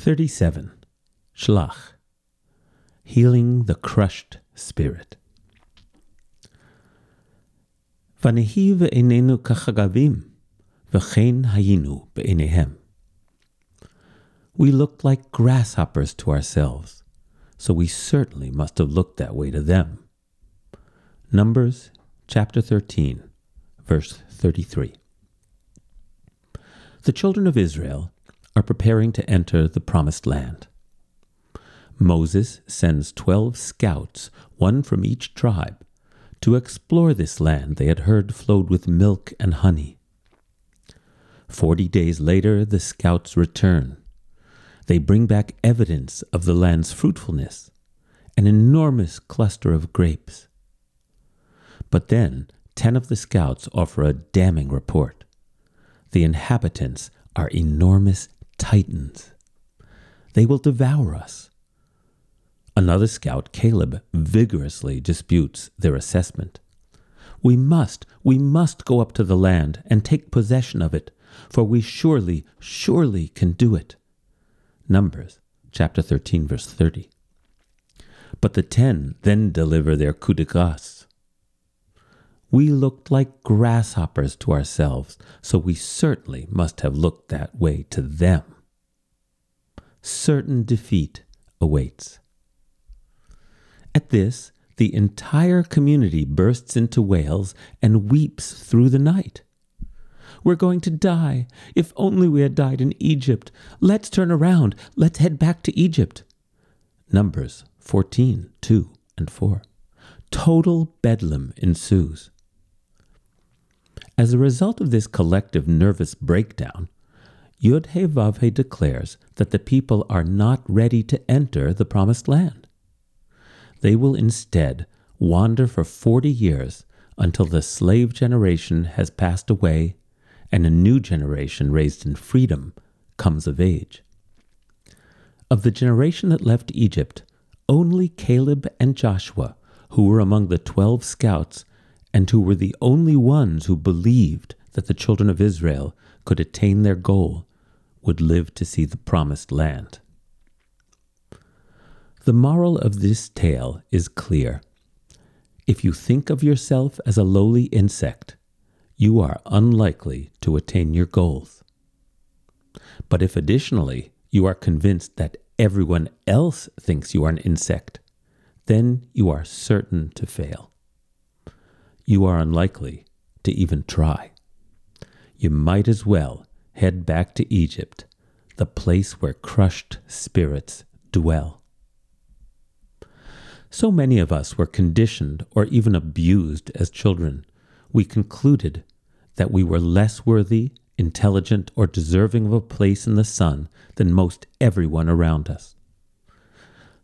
37. Shlach. Healing the crushed spirit. ונהי בעינינו כחגבים, וכן היינו בעיניהם. We looked like grasshoppers to ourselves, so we certainly must have looked that way to them. Numbers chapter 13, verse 33. The children of Israel are preparing to enter the promised land. Moses sends twelve scouts, one from each tribe, to explore this land they had heard flowed with milk and honey. Forty days later, the scouts return. They bring back evidence of the land's fruitfulness, an enormous cluster of grapes. But then, ten of the scouts offer a damning report. The inhabitants are enormous titans. They will devour us. Another scout, Caleb, vigorously disputes their assessment. We must, we must go up to the land and take possession of it, for we surely, surely can do it. Numbers chapter 13, verse 30. But the ten then deliver their coup de grace. We looked like grasshoppers to ourselves, so we certainly must have looked that way to them. Certain defeat awaits. At this, the entire community bursts into wails and weeps through the night. We're going to die. If only we had died in Egypt. Let's turn around. Let's head back to Egypt. Numbers 14, 2 and 4. Total bedlam ensues. As a result of this collective nervous breakdown, Yud He Vav He declares that the people are not ready to enter the promised land. They will instead wander for 40 years until the slave generation has passed away and a new generation raised in freedom comes of age. Of the generation that left Egypt, only Caleb and Joshua, who were among the twelve scouts and who were the only ones who believed that the children of Israel could attain their goal, would live to see the promised land. The moral of this tale is clear. If you think of yourself as a lowly insect, you are unlikely to attain your goals. But if additionally you are convinced that everyone else thinks you are an insect, then you are certain to fail. You are unlikely to even try. You might as well head back to Egypt, the place where crushed spirits dwell. So many of us were conditioned or even abused as children. We concluded that we were less worthy, intelligent, or deserving of a place in the sun than most everyone around us.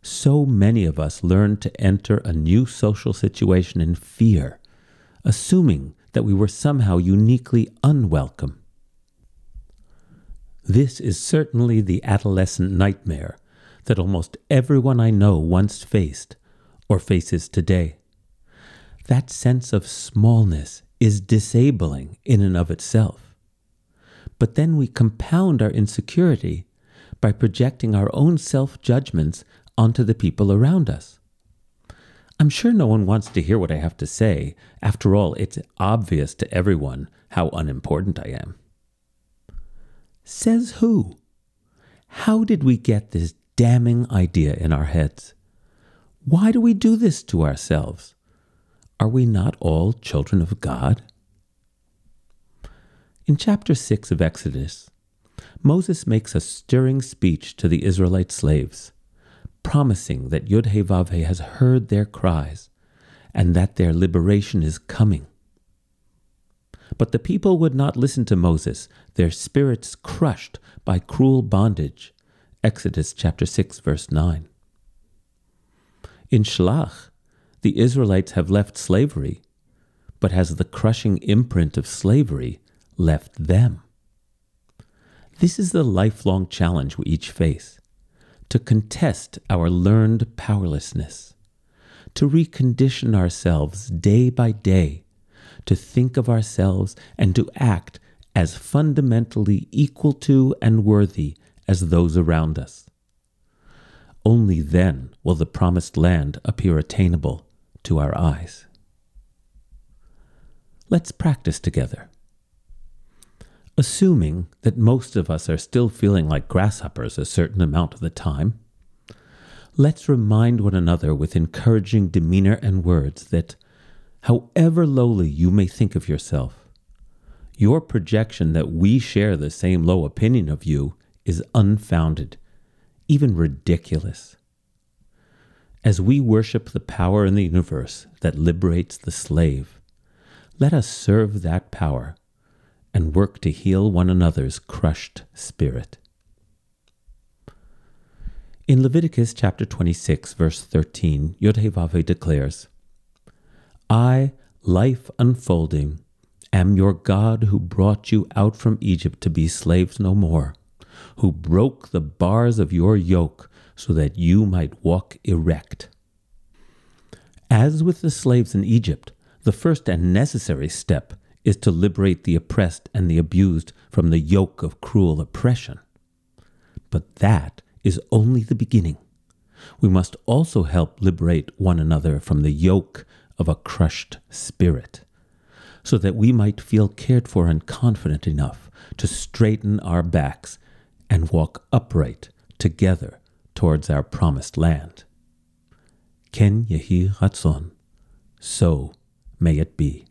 So many of us learned to enter a new social situation in fear, assuming that we were somehow uniquely unwelcome. This is certainly the adolescent nightmare that almost everyone I know once faced or faces today. That sense of smallness is disabling in and of itself. But then we compound our insecurity by projecting our own self judgments onto the people around us. I'm sure no one wants to hear what I have to say. After all, it's obvious to everyone how unimportant I am. Says who? How did we get this damning idea in our heads? Why do we do this to ourselves? Are we not all children of God? In chapter 6 of Exodus, Moses makes a stirring speech to the Israelite slaves, promising that Yud He Vav He has heard their cries and that their liberation is coming. But the people would not listen to Moses, their spirits crushed by cruel bondage. Exodus chapter 6 verse 9. In Shlach, the Israelites have left slavery, but has the crushing imprint of slavery left them? This is the lifelong challenge we each face to contest our learned powerlessness, to recondition ourselves day by day, to think of ourselves and to act as fundamentally equal to and worthy as those around us. Only then will the promised land appear attainable to our eyes. Let's practice together. Assuming that most of us are still feeling like grasshoppers a certain amount of the time, let's remind one another with encouraging demeanor and words that, however lowly you may think of yourself, your projection that we share the same low opinion of you is unfounded, even ridiculous. As we worship the power in the universe that liberates the slave, let us serve that power and work to heal one another's crushed spirit. In Leviticus chapter 26, verse 13, Yud He Vav He declares, I, life unfolding, am your God who brought you out from Egypt to be slaves no more, who broke the bars of your yoke so that you might walk erect. As with the slaves in Egypt, the first and necessary step is to liberate the oppressed and the abused from the yoke of cruel oppression. But that is only the beginning. We must also help liberate one another from the yoke of a crushed spirit so that we might feel cared for and confident enough to straighten our backs and walk upright together towards our promised land. Ken Yehi Ratzon, so may it be.